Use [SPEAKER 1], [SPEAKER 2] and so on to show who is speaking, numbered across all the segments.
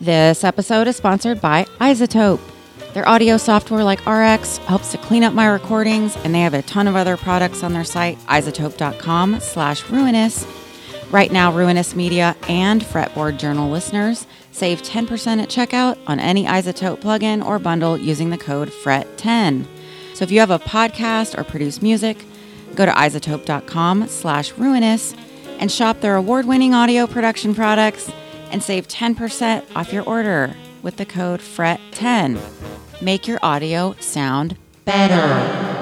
[SPEAKER 1] This episode is sponsored by iZotope. Their audio software like RX helps to clean up my recordings, and they have a ton of other products on their site, izotope.com slash ruinous. Right now, Ruinous Media and Fretboard Journal listeners save 10% at checkout on any iZotope plugin or bundle using the code FRET10. So if you have a podcast or produce music, go to izotope.com slash ruinous and shop their award-winning audio production products and save 10% off your order with the code FRET10. Make your audio sound better.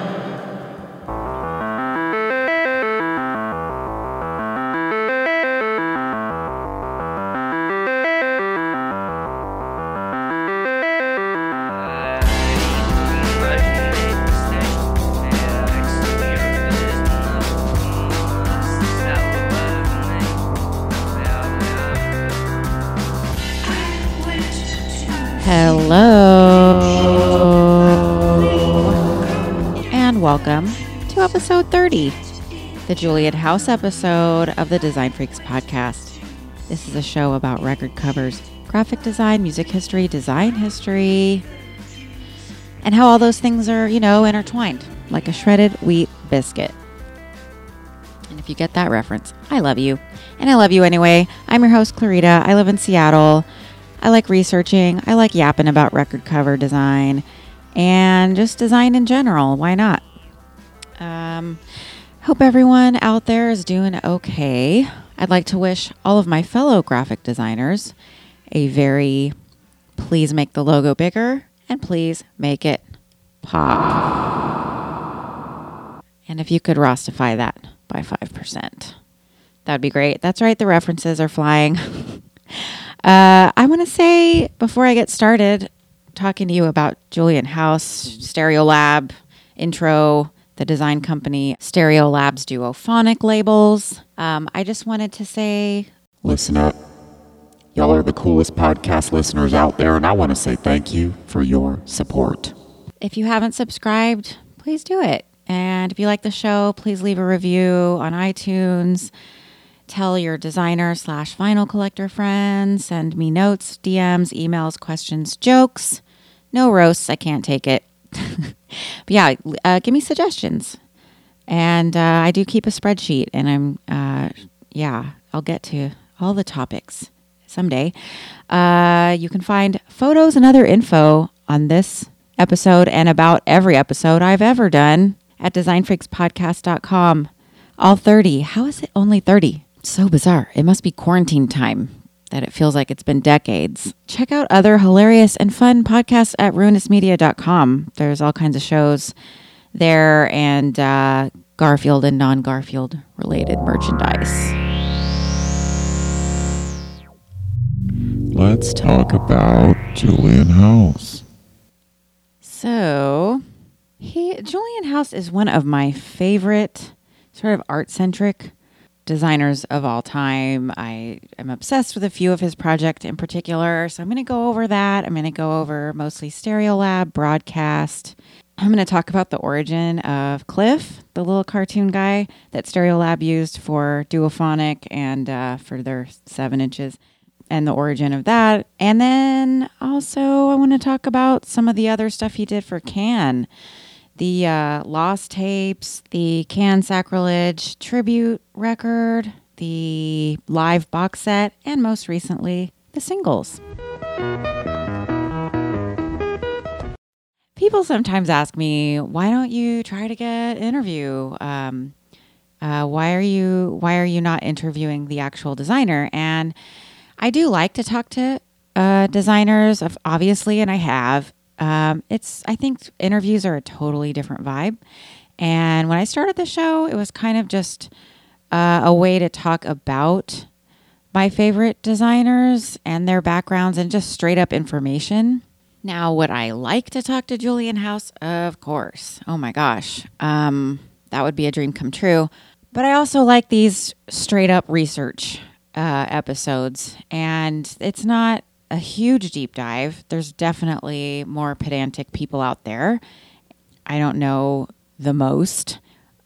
[SPEAKER 1] Hello. And welcome to episode 30, the Julian House episode of the Design Freaks podcast. This is a show about record covers, graphic design, music history, design history, and how all those things are, you know, intertwined like a shredded wheat biscuit. And if you get that reference, I love you. And I love you anyway. I'm your host, Clarita. I live in Seattle. I like researching. I like yapping about record cover design and just design in general. Why not? Um, hope everyone out there is doing okay. I'd like to wish all of my fellow graphic designers a very please make the logo bigger and please make it pop. And if you could Rostify that by 5%, that'd be great. That's right, the references are flying. Uh, I want to say before I get started talking to you about Julian House, Stereolab, intro, the design company Stereolab's Duophonic labels. Um, I just wanted to say
[SPEAKER 2] Listen up. Y'all are the coolest podcast listeners out there, and I want to say thank you for your support.
[SPEAKER 1] if you haven't subscribed, please do it. And if you like the show, please leave a review on iTunes. Tell your designer slash vinyl collector friends. Send me notes, DMs, emails, questions, jokes. No roasts. I can't take it. but yeah, uh, give me suggestions. And uh, I do keep a spreadsheet, and I'm, uh, yeah, I'll get to all the topics someday. Uh, you can find photos and other info on this episode and about every episode I've ever done at designfreakspodcast.com. All 30. How is it only 30? So bizarre. It must be quarantine time that it feels like it's been decades. Check out other hilarious and fun podcasts at ruinousmedia.com. There's all kinds of shows there and uh, Garfield and non Garfield related merchandise.
[SPEAKER 2] Let's talk about Julian House.
[SPEAKER 1] So, he Julian House is one of my favorite sort of art centric designers of all time. I am obsessed with a few of his projects in particular, so I'm going to go over that. I'm going to go over mostly Stereolab, broadcast. I'm going to talk about the origin of Cliff, the little cartoon guy that Stereolab used for Duophonic and uh, for their seven inches and the origin of that. And then also, I want to talk about some of the other stuff he did for Can the uh, Lost Tapes, the Can Sacrilege tribute record, the live box set, and most recently, the singles. People sometimes ask me, why don't you try to get interview? Um, uh, why are you why are you not interviewing the actual designer? And I do like to talk to uh, designers, obviously, and I have. Um, it's I think interviews are a totally different vibe. And when I started the show, it was kind of just uh, a way to talk about my favorite designers and their backgrounds and just straight up information. Now, would I like to talk to Julian House? Of course. Oh my gosh. Um, that would be a dream come true. But I also like these straight up research uh, episodes. And it's not a huge deep dive. There's definitely more pedantic people out there. I don't know the most,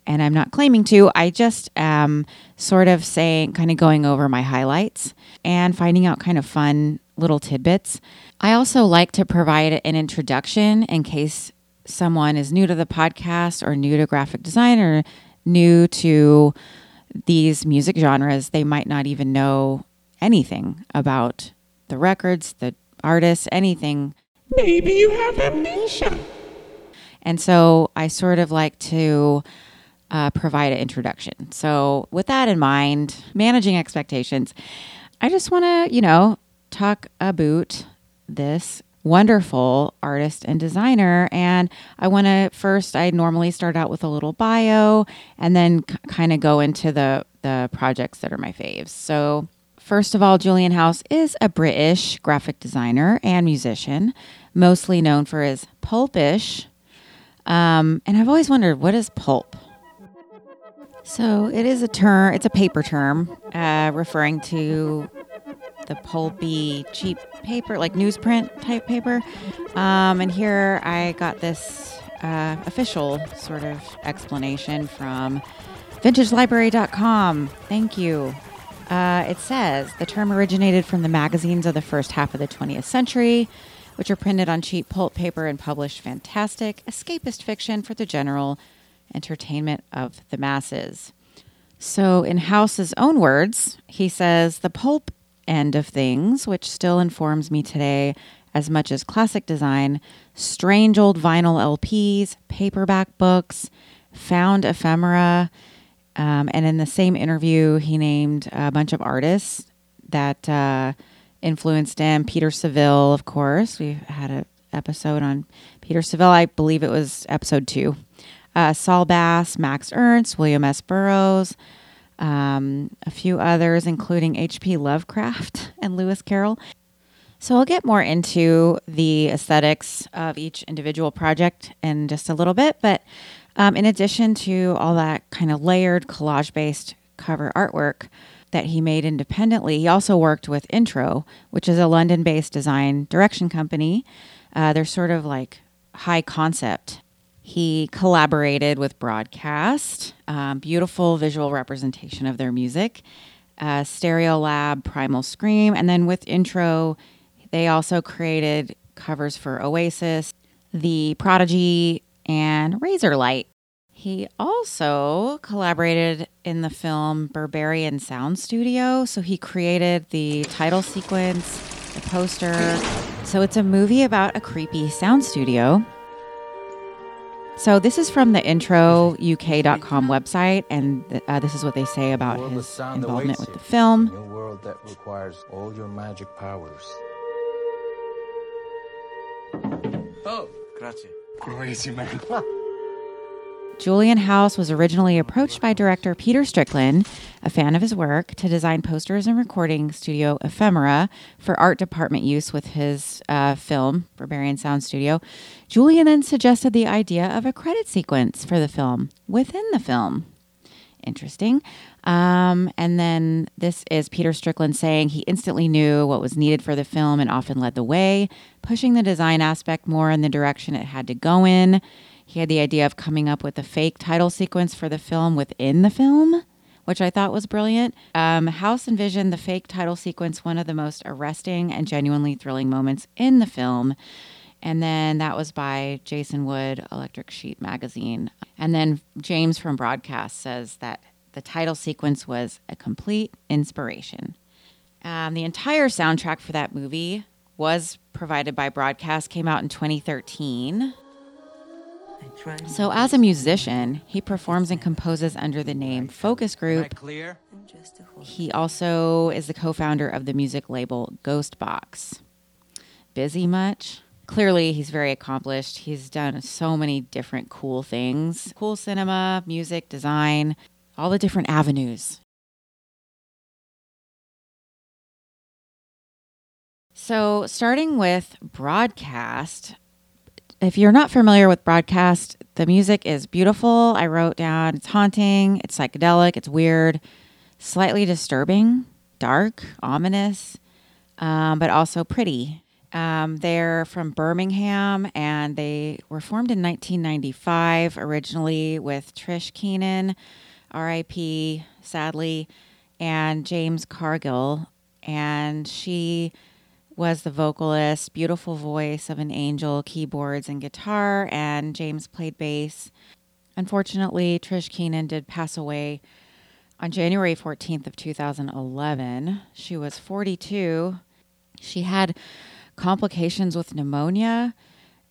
[SPEAKER 1] and I'm not claiming to. I just am sort of saying, kind of going over my highlights and finding out kind of fun little tidbits. I also like to provide an introduction in case someone is new to the podcast or new to graphic design or new to these music genres. They might not even know anything about the records, the artists, anything.
[SPEAKER 2] Maybe you have amnesia.
[SPEAKER 1] And so I sort of like to uh, provide an introduction. So, with that in mind, managing expectations, I just want to, you know, talk about this wonderful artist and designer. And I want to first, I normally start out with a little bio and then kind of go into the, the projects that are my faves. So, first of all, Julian House is a British graphic designer and musician, mostly known for his pulpish. Um, and I've always wondered what is pulp? So it is a term, it's a paper term uh, referring to the pulpy, cheap paper, like newsprint type paper. Um, and here I got this uh, official sort of explanation from vintagelibrary.com. Thank you. Uh, it says the term originated from the magazines of the first half of the 20th century, which are printed on cheap pulp paper and published fantastic, escapist fiction for the general entertainment of the masses. So, in House's own words, he says the pulp end of things, which still informs me today as much as classic design, strange old vinyl LPs, paperback books, found ephemera. Um, and in the same interview, he named a bunch of artists that uh, influenced him. Peter Saville, of course. We had an episode on Peter Saville. I believe it was episode two. Uh, Saul Bass, Max Ernst, William S. Burroughs, um, a few others, including H.P. Lovecraft and Lewis Carroll. So I'll get more into the aesthetics of each individual project in just a little bit. But um, in addition to all that kind of layered collage based cover artwork that he made independently, he also worked with Intro, which is a London based design direction company. Uh, they're sort of like high concept. He collaborated with Broadcast, um, beautiful visual representation of their music, uh, Stereolab, Primal Scream, and then with Intro, they also created covers for Oasis, The Prodigy, and Razorlight. He also collaborated in the film Berberian Sound Studio. So he created the title sequence, the poster. So it's a movie about a creepy sound studio. So this is from the introuk.com website, and uh, this is what they say about
[SPEAKER 3] world
[SPEAKER 1] his involvement with the film.
[SPEAKER 3] New world that requires all your magic powers.
[SPEAKER 4] Oh, grazie.
[SPEAKER 3] Crazy man.
[SPEAKER 1] Julian House was originally approached by director Peter Strickland, a fan of his work, to design posters and recording studio ephemera for art department use with his uh, film, Berberian Sound Studio. Julian then suggested the idea of a credit sequence for the film within the film. Interesting. Um, and then this is Peter Strickland saying he instantly knew what was needed for the film and often led the way, pushing the design aspect more in the direction it had to go in. He had the idea of coming up with a fake title sequence for the film within the film, which I thought was brilliant. Um, House envisioned the fake title sequence one of the most arresting and genuinely thrilling moments in the film. And then that was by Jason Wood, Electric Sheep Magazine. And then James from Broadcast says that the title sequence was a complete inspiration. Um, the entire soundtrack for that movie was provided by Broadcast, came out in 2013. So, as a musician, he performs and composes under the name Focus Group. He also is the co founder of the music label Ghostbox. Busy much? Clearly, he's very accomplished. He's done so many different cool things cool cinema, music, design, all the different avenues. So, starting with broadcast, if you're not familiar with broadcast, the music is beautiful. I wrote down it's haunting, it's psychedelic, it's weird, slightly disturbing, dark, ominous, um, but also pretty. Um, they're from Birmingham and they were formed in 1995 originally with Trish Keenan, RIP, sadly, and James Cargill. And she was the vocalist, beautiful voice of an angel, keyboards and guitar, and James played bass. Unfortunately, Trish Keenan did pass away on January 14th of 2011. She was 42. She had complications with pneumonia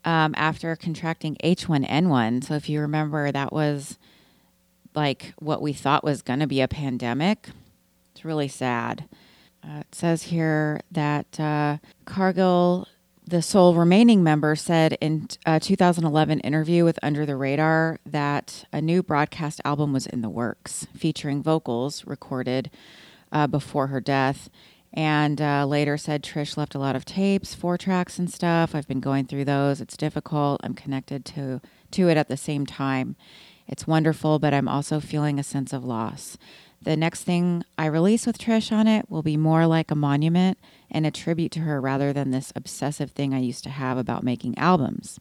[SPEAKER 1] um, after contracting H1N1. So if you remember, that was like what we thought was going to be a pandemic. It's really sad. Uh, it says here that uh, Cargill, the sole remaining member, said in a 2011 interview with Under the Radar that a new broadcast album was in the works, featuring vocals recorded uh, before her death. And uh, later said Trish left a lot of tapes, four tracks and stuff. I've been going through those. It's difficult. I'm connected to to it at the same time. It's wonderful, but I'm also feeling a sense of loss. The next thing I release with Trish on it will be more like a monument and a tribute to her rather than this obsessive thing I used to have about making albums.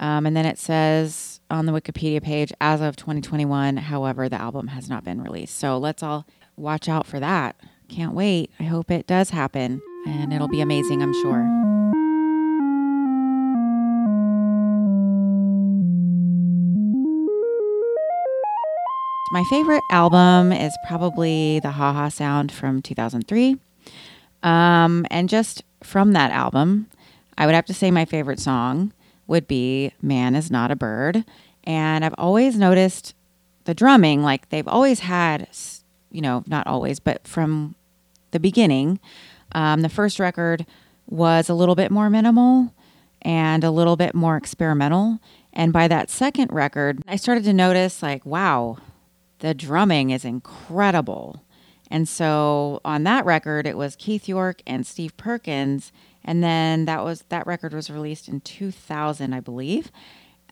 [SPEAKER 1] Um, and then it says on the Wikipedia page, as of 2021, however, the album has not been released. So let's all watch out for that. Can't wait. I hope it does happen and it'll be amazing, I'm sure. My favorite album is probably the Ha Ha Sound from 2003. Um, and just from that album, I would have to say my favorite song would be Man is Not a Bird. And I've always noticed the drumming, like they've always had, you know, not always, but from the beginning, um, the first record was a little bit more minimal and a little bit more experimental. And by that second record, I started to notice, like, wow, the drumming is incredible. And so on that record, it was Keith York and Steve Perkins, and then that was that record was released in 2000, I believe,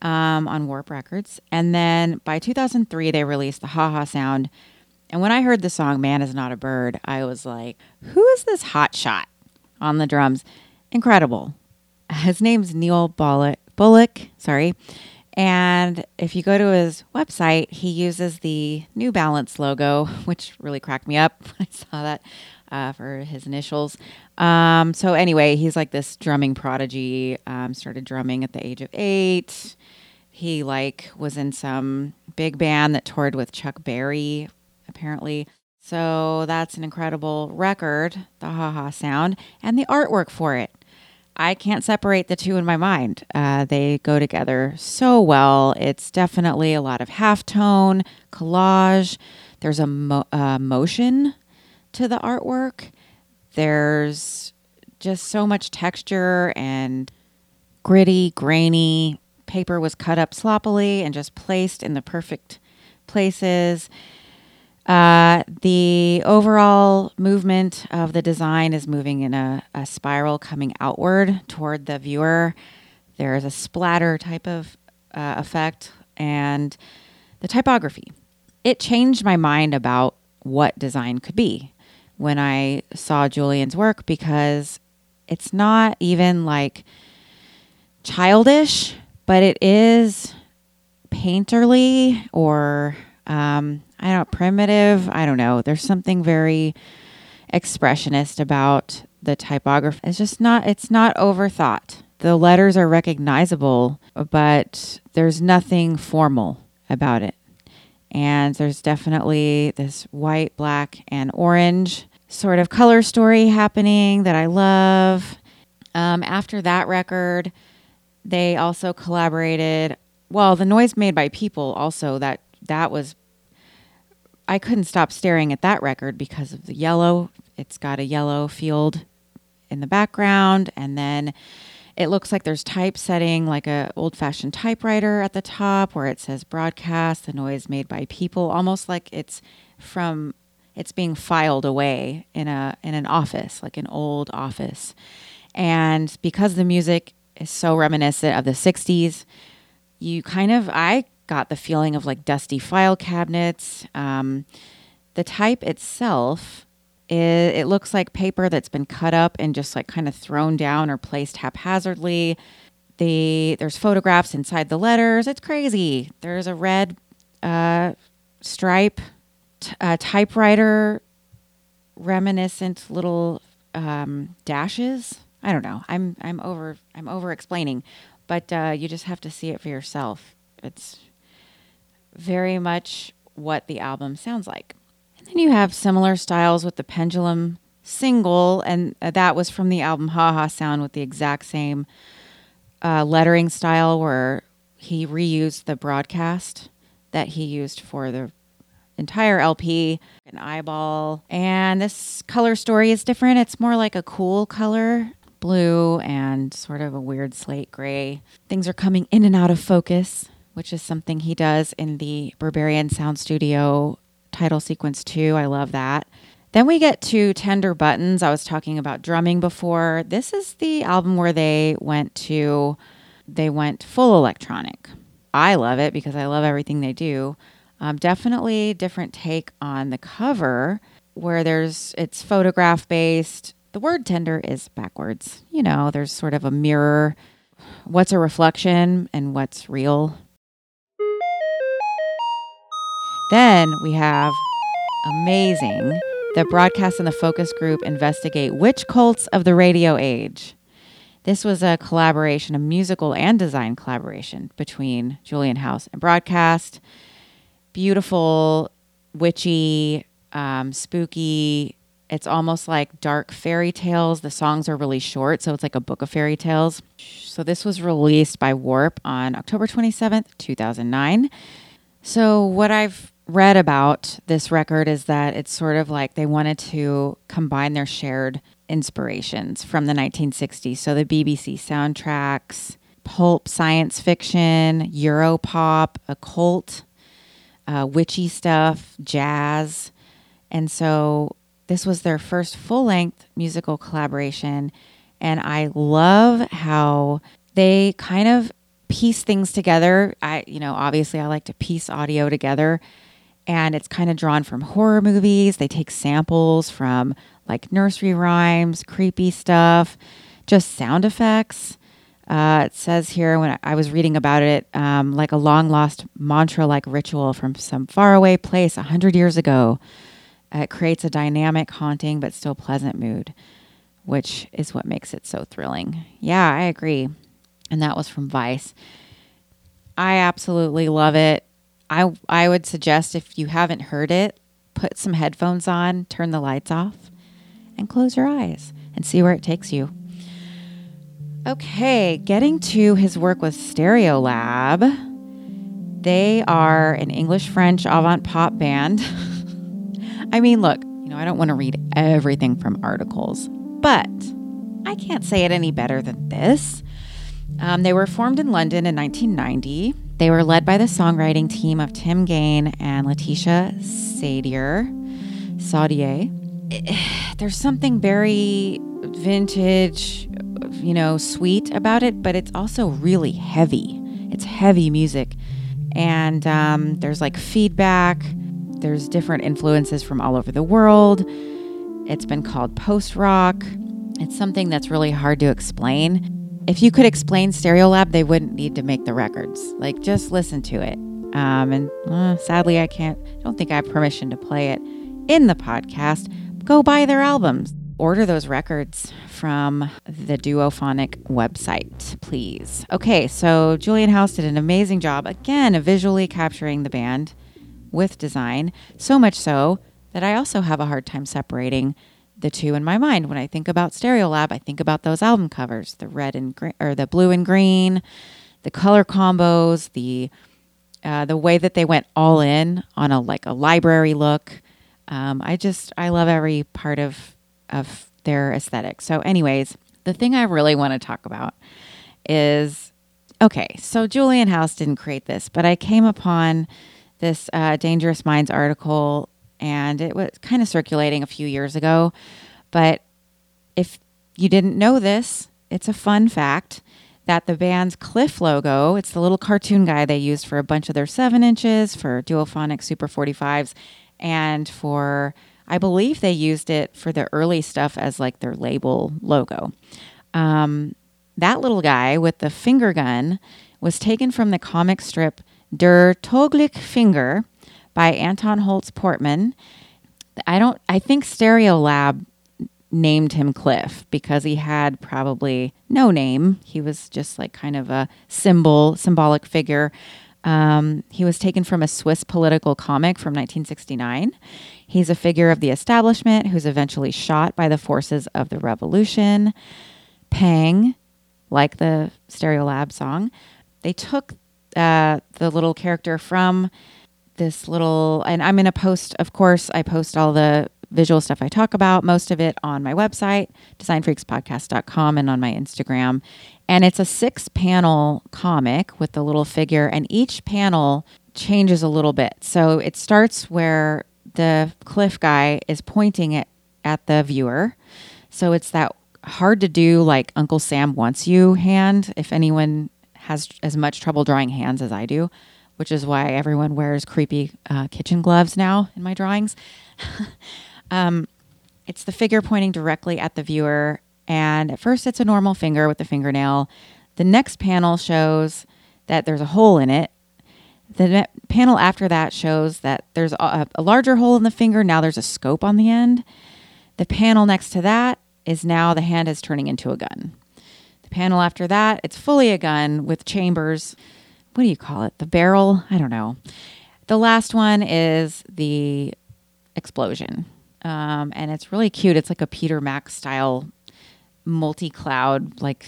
[SPEAKER 1] um, on Warp Records. And then by 2003, they released the Ha Ha Sound. And when I heard the song "Man Is Not a Bird," I was like, "Who is this hot shot on the drums? Incredible!" His name's Neil Bullock. Bullock, sorry and if you go to his website, he uses the New Balance logo, which really cracked me up when I saw that uh, for his initials. Um, so anyway, he's like this drumming prodigy. Um, started drumming at the age of eight. He like was in some big band that toured with Chuck Berry, apparently. So that's an incredible record, the Ha Ha Sound, and the artwork for it. I can't separate the two in my mind. Uh, they go together so well. It's definitely a lot of halftone, collage. There's a mo- uh, motion to the artwork. There's just so much texture and gritty, grainy. Paper was cut up sloppily and just placed in the perfect places. Uh, the overall movement of the design is moving in a, a, spiral coming outward toward the viewer. There's a splatter type of uh, effect and the typography. It changed my mind about what design could be when I saw Julian's work because it's not even like childish, but it is painterly or um, I don't primitive. I don't know. There's something very expressionist about the typography. It's just not. It's not overthought. The letters are recognizable, but there's nothing formal about it. And there's definitely this white, black, and orange sort of color story happening that I love. Um, after that record, they also collaborated. Well, the noise made by people also that that was I couldn't stop staring at that record because of the yellow. It's got a yellow field in the background and then it looks like there's typesetting like a old-fashioned typewriter at the top where it says broadcast the noise made by people almost like it's from it's being filed away in a in an office like an old office and because the music is so reminiscent of the 60s you kind of i got the feeling of like dusty file cabinets. Um, the type itself, it, it looks like paper that's been cut up and just like kind of thrown down or placed haphazardly. The there's photographs inside the letters. It's crazy. There's a red uh, stripe t- uh, typewriter, reminiscent little um, dashes. I don't know. I'm I'm over I'm over explaining, but uh, you just have to see it for yourself. It's very much what the album sounds like. And then you have similar styles with the Pendulum single, and uh, that was from the album Ha Ha Sound with the exact same uh, lettering style where he reused the broadcast that he used for the entire LP, an eyeball. And this color story is different. It's more like a cool color, blue and sort of a weird slate gray. Things are coming in and out of focus, which is something he does in the Berberian Sound Studio title sequence too. I love that. Then we get to Tender Buttons. I was talking about drumming before. This is the album where they went to they went full electronic. I love it because I love everything they do. Um, definitely different take on the cover where there's it's photograph based. The word tender is backwards. You know, there's sort of a mirror. What's a reflection and what's real? Then we have amazing. The broadcast and the focus group investigate witch cults of the radio age. This was a collaboration, a musical and design collaboration between Julian House and Broadcast. Beautiful, witchy, um, spooky. It's almost like dark fairy tales. The songs are really short, so it's like a book of fairy tales. So this was released by Warp on October 27th, 2009. So what I've read about this record is that it's sort of like they wanted to combine their shared inspirations from the 1960s. So the BBC soundtracks, pulp science fiction, Europop, occult, uh, witchy stuff, jazz. And so this was their first full length musical collaboration. And I love how they kind of piece things together. I, you know, obviously I like to piece audio together. And it's kind of drawn from horror movies. They take samples from like nursery rhymes, creepy stuff, just sound effects. Uh, it says here when I was reading about it, um, like a long lost mantra like ritual from some faraway place a hundred years ago. Uh, it creates a dynamic, haunting, but still pleasant mood, which is what makes it so thrilling. Yeah, I agree. And that was from Vice. I absolutely love it. I I would suggest if you haven't heard it, put some headphones on, turn the lights off, and close your eyes and see where it takes you. Okay, getting to his work with Stereolab. They are an English French avant pop band. I mean, look, you know, I don't want to read everything from articles, but I can't say it any better than this. Um, they were formed in London in 1990. They were led by the songwriting team of Tim Gane and Laetitia Sadier. Saudier. There's something very vintage, you know, sweet about it, but it's also really heavy. It's heavy music. And um, there's like feedback, there's different influences from all over the world. It's been called post rock. It's something that's really hard to explain. If you could explain Stereolab, they wouldn't need to make the records. Like, just listen to it. Um, and uh, sadly, I can't, don't think I have permission to play it in the podcast. Go buy their albums. Order those records from the Duophonic website, please. Okay, so Julian House did an amazing job, again, of visually capturing the band with design. So much so that I also have a hard time separating the two in my mind. When I think about Stereolab, I think about those album covers, the red and green, or the blue and green, the color combos, the uh, the way that they went all in on a like a library look. Um, I just I love every part of of their aesthetic. So, anyways, the thing I really want to talk about is okay. So Julian House didn't create this, but I came upon this uh, Dangerous Minds article, and it was kind of circulating a few years ago. But if you didn't know this, it's a fun fact that the band's Cliff logo, it's the little cartoon guy they used for a bunch of their seven inches, for Duophonic Super 45s, and for, I believe they used it for the early stuff as like their label logo. Um, that little guy with the finger gun was taken from the comic strip Der Toglich Finger by Anton Holtz Portman. I don't, I think Stereolab named him Cliff because he had probably no name. He was just like kind of a symbol, symbolic figure. Um, he was taken from a Swiss political comic from 1969. He's a figure of the establishment who's eventually shot by the forces of the revolution. Pang, like the Stereolab song, they took uh, the little character from this little, and I'm going to post, of course, I post all the visual stuff I talk about, most of it on my website, designfreakspodcast.com, and on my Instagram. And it's a six panel comic with the little figure, and each panel changes a little bit. So it starts where the cliff guy is pointing it at the viewer. So it's that hard to do, like Uncle Sam wants you hand. If anyone has as much trouble drawing hands as I do, which is why everyone wears creepy uh, kitchen gloves now in my drawings. um, it's the figure pointing directly at the viewer, and at first it's a normal finger with the fingernail. The next panel shows that there's a hole in it. The ne- panel after that shows that there's a, a larger hole in the finger. Now there's a scope on the end. The panel next to that is now the hand is turning into a gun. The panel after that, it's fully a gun with chambers. What do you call it? The barrel? I don't know. The last one is the explosion. Um, and it's really cute. It's like a Peter Max style multi cloud, like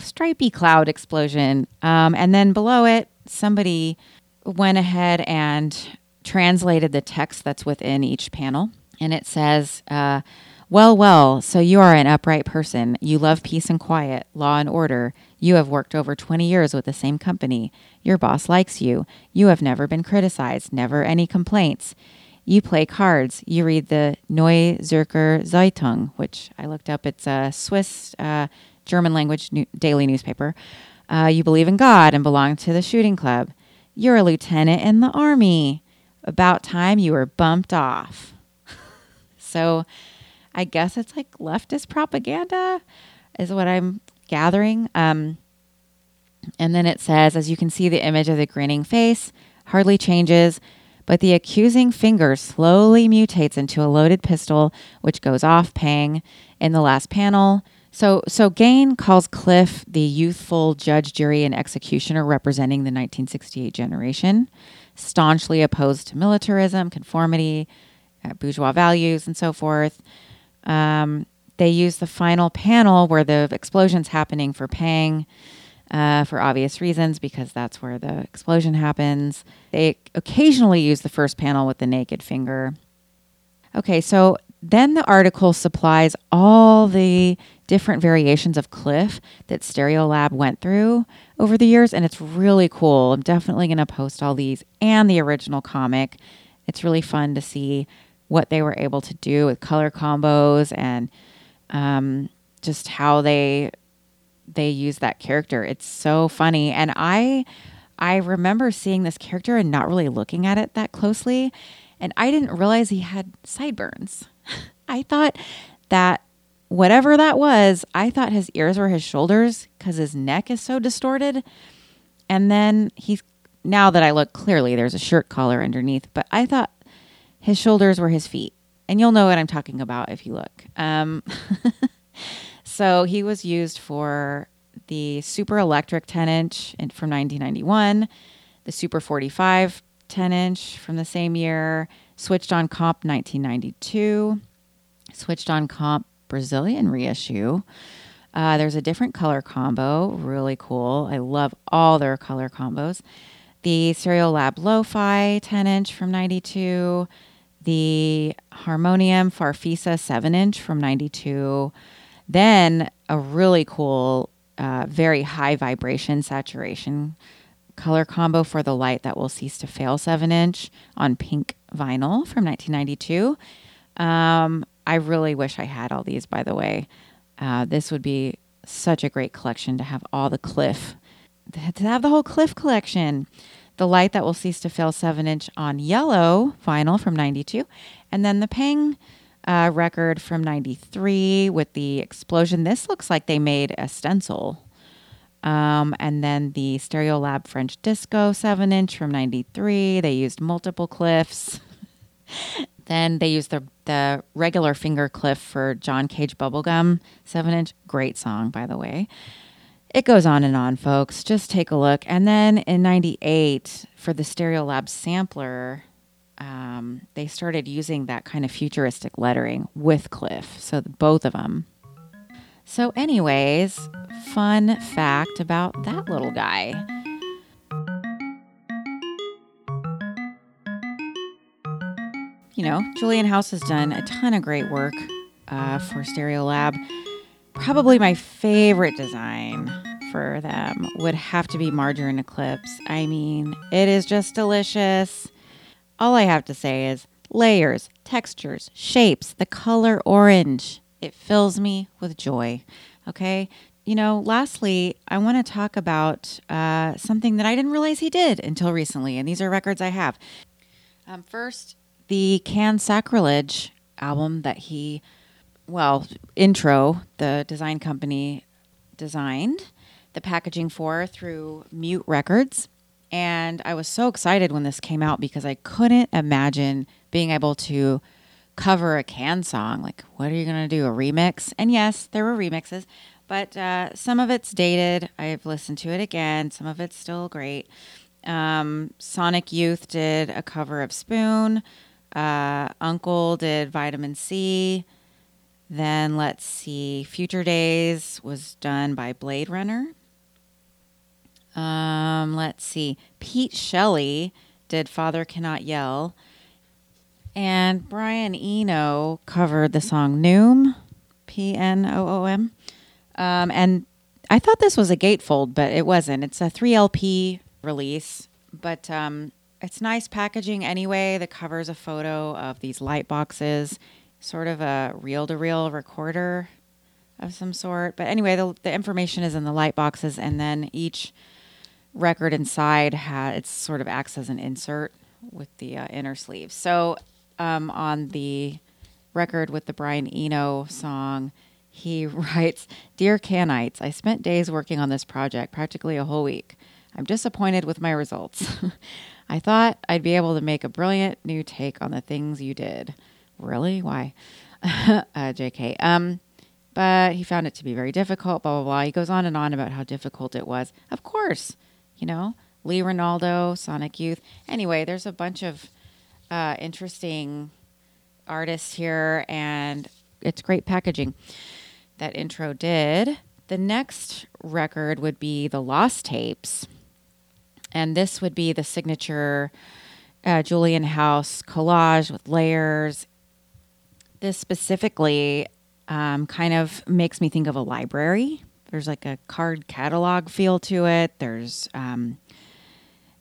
[SPEAKER 1] stripy cloud explosion. Um, and then below it, somebody went ahead and translated the text that's within each panel. And it says, uh, Well, well, so you are an upright person. You love peace and quiet, law and order. You have worked over 20 years with the same company. Your boss likes you. You have never been criticized, never any complaints. You play cards. You read the Neue Zürcher Zeitung, which I looked up. It's a Swiss uh, German language new- daily newspaper. Uh, you believe in God and belong to the shooting club. You're a lieutenant in the army. About time you were bumped off. so I guess it's like leftist propaganda, is what I'm gathering. Um, and then it says, as you can see, the image of the grinning face hardly changes, but the accusing finger slowly mutates into a loaded pistol, which goes off pang in the last panel. So, so Gane calls Cliff the youthful judge, jury, and executioner representing the 1968 generation, staunchly opposed to militarism, conformity, uh, bourgeois values, and so forth. Um, they use the final panel where the explosion's happening for Pang uh, for obvious reasons because that's where the explosion happens. They occasionally use the first panel with the naked finger. Okay, so then the article supplies all the different variations of Cliff that Stereolab went through over the years, and it's really cool. I'm definitely going to post all these and the original comic. It's really fun to see what they were able to do with color combos and um, just how they they use that character. It's so funny, and I I remember seeing this character and not really looking at it that closely, and I didn't realize he had sideburns. I thought that whatever that was, I thought his ears were his shoulders because his neck is so distorted. And then he's now that I look clearly, there's a shirt collar underneath, but I thought his shoulders were his feet. And you'll know what I'm talking about if you look. Um, so he was used for the Super Electric 10 inch from 1991, the Super 45 10 inch from the same year, switched on comp 1992, switched on comp Brazilian reissue. Uh, there's a different color combo, really cool. I love all their color combos. The Stereolab Lo-Fi 10 inch from 92, the Harmonium Farfisa 7 inch from 92. Then a really cool, uh, very high vibration saturation color combo for the light that will cease to fail 7 inch on pink vinyl from 1992. Um, I really wish I had all these, by the way. Uh, this would be such a great collection to have all the Cliff, to have the whole Cliff collection. The light that will cease to fail 7 inch on yellow vinyl from 92. And then the Pang uh, record from 93 with the explosion. This looks like they made a stencil. Um, and then the Stereolab French Disco 7 inch from 93. They used multiple cliffs. Then they used the the regular finger cliff for John Cage Bubblegum 7 inch. Great song, by the way. It goes on and on, folks. Just take a look. And then in 98, for the Stereolab sampler, um, they started using that kind of futuristic lettering with Cliff. So both of them. So, anyways, fun fact about that little guy. You know, Julian House has done a ton of great work uh, for Stereolab. Probably my favorite design for them would have to be Margerine Eclipse. I mean, it is just delicious. All I have to say is layers, textures, shapes, the color orange. It fills me with joy. Okay. You know, lastly, I want to talk about uh, something that I didn't realize he did until recently, and these are records I have. Um, first, the Can Sacrilege album that he, well, intro, the design company designed the packaging for through Mute Records. And I was so excited when this came out because I couldn't imagine being able to cover a can song. Like, what are you going to do? A remix? And yes, there were remixes, but uh, some of it's dated. I've listened to it again. Some of it's still great. Um, Sonic Youth did a cover of Spoon. Uh, UNKLE did Vitamin C. Then let's see, Future Days was done by Blade Runner. Um, let's see. Pete Shelley did Father Cannot Yell. And Brian Eno covered the song Noom, P N O O M. Um, and I thought this was a gatefold, but it wasn't. It's a 3LP release, but um, it's nice packaging anyway. The cover's a photo of these light boxes, sort of a reel to reel recorder of some sort. But anyway, the, the information is in the light boxes, and then each record inside had it sort of acts as an insert with the uh, inner sleeve. So um, on the record with the Brian Eno song, he writes, "Dear Canites, I spent days working on this project, practically a whole week. I'm disappointed with my results. I thought I'd be able to make a brilliant new take on the things you did. Really? Why? uh, JK. Um, but he found it to be very difficult, blah, blah, blah. He goes on and on about how difficult it was. Of course, you know, Lee Ranaldo, Sonic Youth. Anyway, there's a bunch of uh, interesting artists here, and it's great packaging. That intro did. The next record would be the Lost Tapes, and this would be the signature uh, Julian House collage with layers. This specifically um, kind of makes me think of a library there's like a card catalog feel to it. There's, um,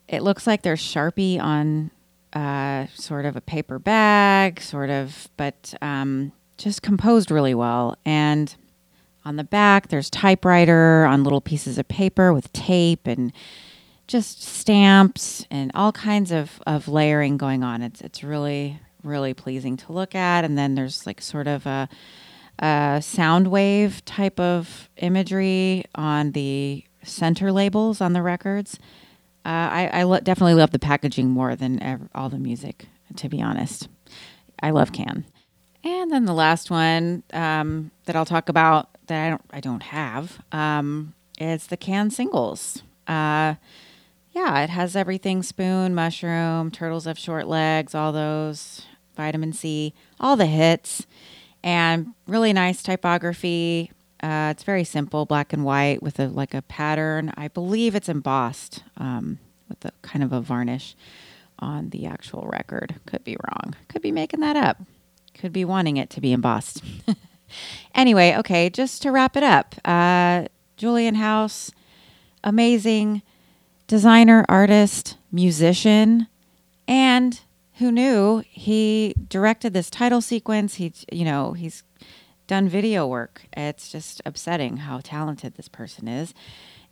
[SPEAKER 1] it looks like there's Sharpie on uh, sort of a paper bag, sort of, but um, just composed really well. And on the back, there's typewriter on little pieces of paper with tape and just stamps and all kinds of, of layering going on. It's it's really really pleasing to look at. And then there's like sort of a uh, sound wave type of imagery on the center labels on the records. Uh, I, I lo- definitely love the packaging more than all the music, to be honest. I love Can. And then the last one um, that I'll talk about that I don't I don't have um, is the Can singles. Uh, yeah, it has everything: spoon, mushroom, turtles have short legs, all those, vitamin C, all the hits and really nice typography. Uh, it's very simple, black and white with a like a pattern. I believe it's embossed um, with a kind of a varnish on the actual record. Could be wrong. Could be making that up. Could be wanting it to be embossed. anyway, okay, just to wrap it up, uh, Julian House, amazing designer, artist, musician, and who knew he directed this title sequence. He you know he's done video work. It's just upsetting how talented this person is.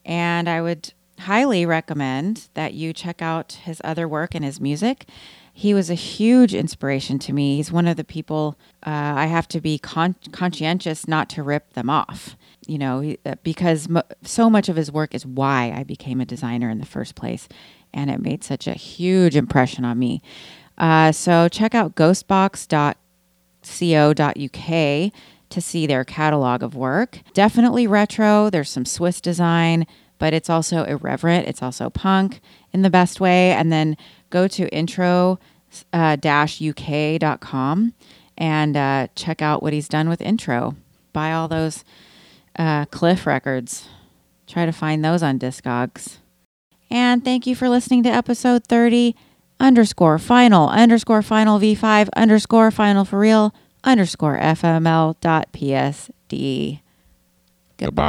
[SPEAKER 1] And i would highly recommend that you check out his other work and his music. He was a huge inspiration to me. He's one of the people uh, i have to be con- conscientious not to rip them off you know uh, because so much of his work is why i became a designer in the first place. And it made such a huge impression on me Uh, so check out ghostbox.co.uk to see their catalog of work. Definitely retro. There's some Swiss design, but it's also irreverent. It's also punk in the best way. And then go to intro uh, uk.com and uh, check out what he's done with intro. Buy all those uh, Cliff records. Try to find those on Discogs. And thank you for listening to episode 30 underscore final underscore final V5 underscore final for real underscore FML dot PSD.
[SPEAKER 2] Goodbye.